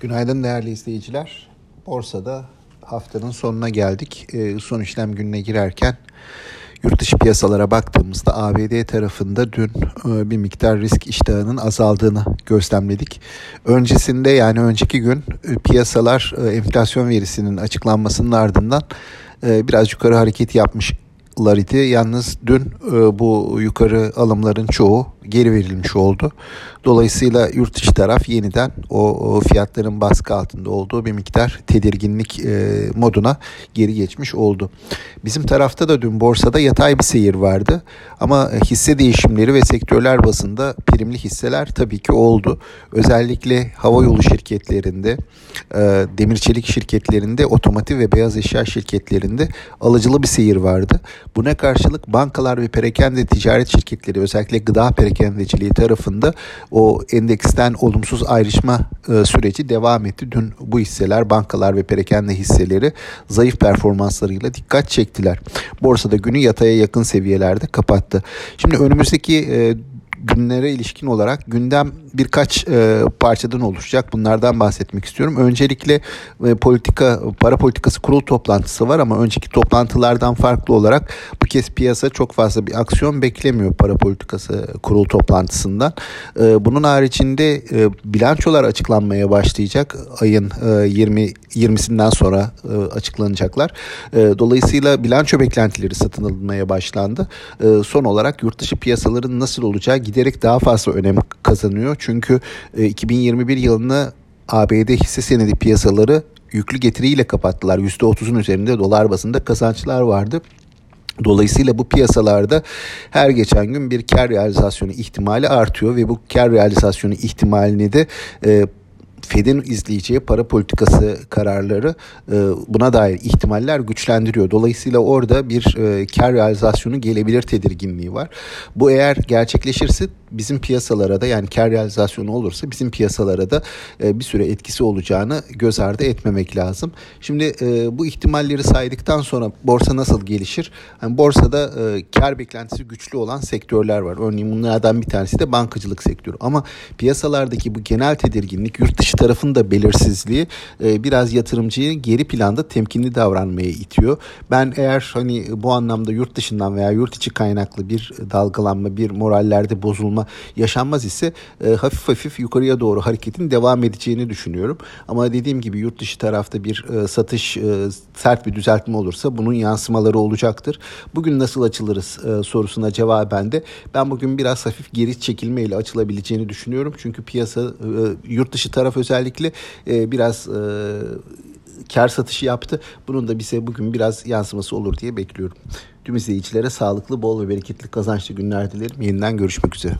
Günaydın değerli izleyiciler. Borsada haftanın sonuna geldik. E, son işlem gününe girerken yurt dışı piyasalara baktığımızda ABD tarafında dün e, bir miktar risk iştahının azaldığını gözlemledik. Öncesinde yani önceki gün e, piyasalar e, enflasyon verisinin açıklanmasının ardından e, biraz yukarı hareket yapmış idi. Yalnız dün e, bu yukarı alımların çoğu geri verilmiş oldu. Dolayısıyla yurt dışı taraf yeniden o, fiyatların baskı altında olduğu bir miktar tedirginlik e, moduna geri geçmiş oldu. Bizim tarafta da dün borsada yatay bir seyir vardı. Ama hisse değişimleri ve sektörler basında primli hisseler tabii ki oldu. Özellikle hava yolu şirketlerinde, e, demir çelik şirketlerinde, otomotiv ve beyaz eşya şirketlerinde alıcılı bir seyir vardı. Buna karşılık bankalar ve perakende ticaret şirketleri özellikle gıda perakendeciliği tarafında o endeksten olumsuz ayrışma e, süreci devam etti. Dün bu hisseler bankalar ve perakende hisseleri zayıf performanslarıyla dikkat çektiler. Borsada günü yataya yakın seviyelerde kapattı. Şimdi önümüzdeki e, günlere ilişkin olarak gündem birkaç e, parçadan oluşacak. Bunlardan bahsetmek istiyorum. Öncelikle e, politika para politikası kurul toplantısı var ama önceki toplantılardan farklı olarak bu kez piyasa çok fazla bir aksiyon beklemiyor para politikası kurul toplantısından. E, bunun haricinde e, bilançolar açıklanmaya başlayacak ayın e, 20 20'sinden sonra e, açıklanacaklar. E, dolayısıyla bilanço beklentileri satın alınmaya başlandı. E, son olarak yurt dışı piyasaların nasıl olacağı giderek daha fazla önem kazanıyor. Çünkü 2021 e, yılını ABD hisse senedi piyasaları yüklü getiriyle kapattılar. %30'un üzerinde dolar bazında kazançlar vardı. Dolayısıyla bu piyasalarda her geçen gün bir kar realizasyonu ihtimali artıyor ve bu kar realizasyonu ihtimalini de e, Fed'in izleyeceği para politikası kararları e, buna dair ihtimaller güçlendiriyor. Dolayısıyla orada bir e, kar realizasyonu gelebilir tedirginliği var. Bu eğer gerçekleşirse bizim piyasalara da yani kar realizasyonu olursa bizim piyasalara da e, bir süre etkisi olacağını göz ardı etmemek lazım. Şimdi e, bu ihtimalleri saydıktan sonra borsa nasıl gelişir? Yani borsada e, kar beklentisi güçlü olan sektörler var. Örneğin bunlardan bir tanesi de bankacılık sektörü. Ama piyasalardaki bu genel tedirginlik, yurt dışı tarafın da belirsizliği e, biraz yatırımcıyı geri planda temkinli davranmaya itiyor. Ben eğer hani bu anlamda yurt dışından veya yurt içi kaynaklı bir dalgalanma, bir morallerde bozulma yavaşlama yaşanmaz ise e, hafif hafif yukarıya doğru hareketin devam edeceğini düşünüyorum. Ama dediğim gibi yurt dışı tarafta bir e, satış e, sert bir düzeltme olursa bunun yansımaları olacaktır. Bugün nasıl açılırız e, sorusuna cevaben de ben bugün biraz hafif geri çekilmeyle açılabileceğini düşünüyorum. Çünkü piyasa e, yurt dışı taraf özellikle e, biraz e, kar satışı yaptı. Bunun da bize bugün biraz yansıması olur diye bekliyorum. Tüm izleyicilere sağlıklı, bol ve bereketli kazançlı günler dilerim. Yeniden görüşmek üzere.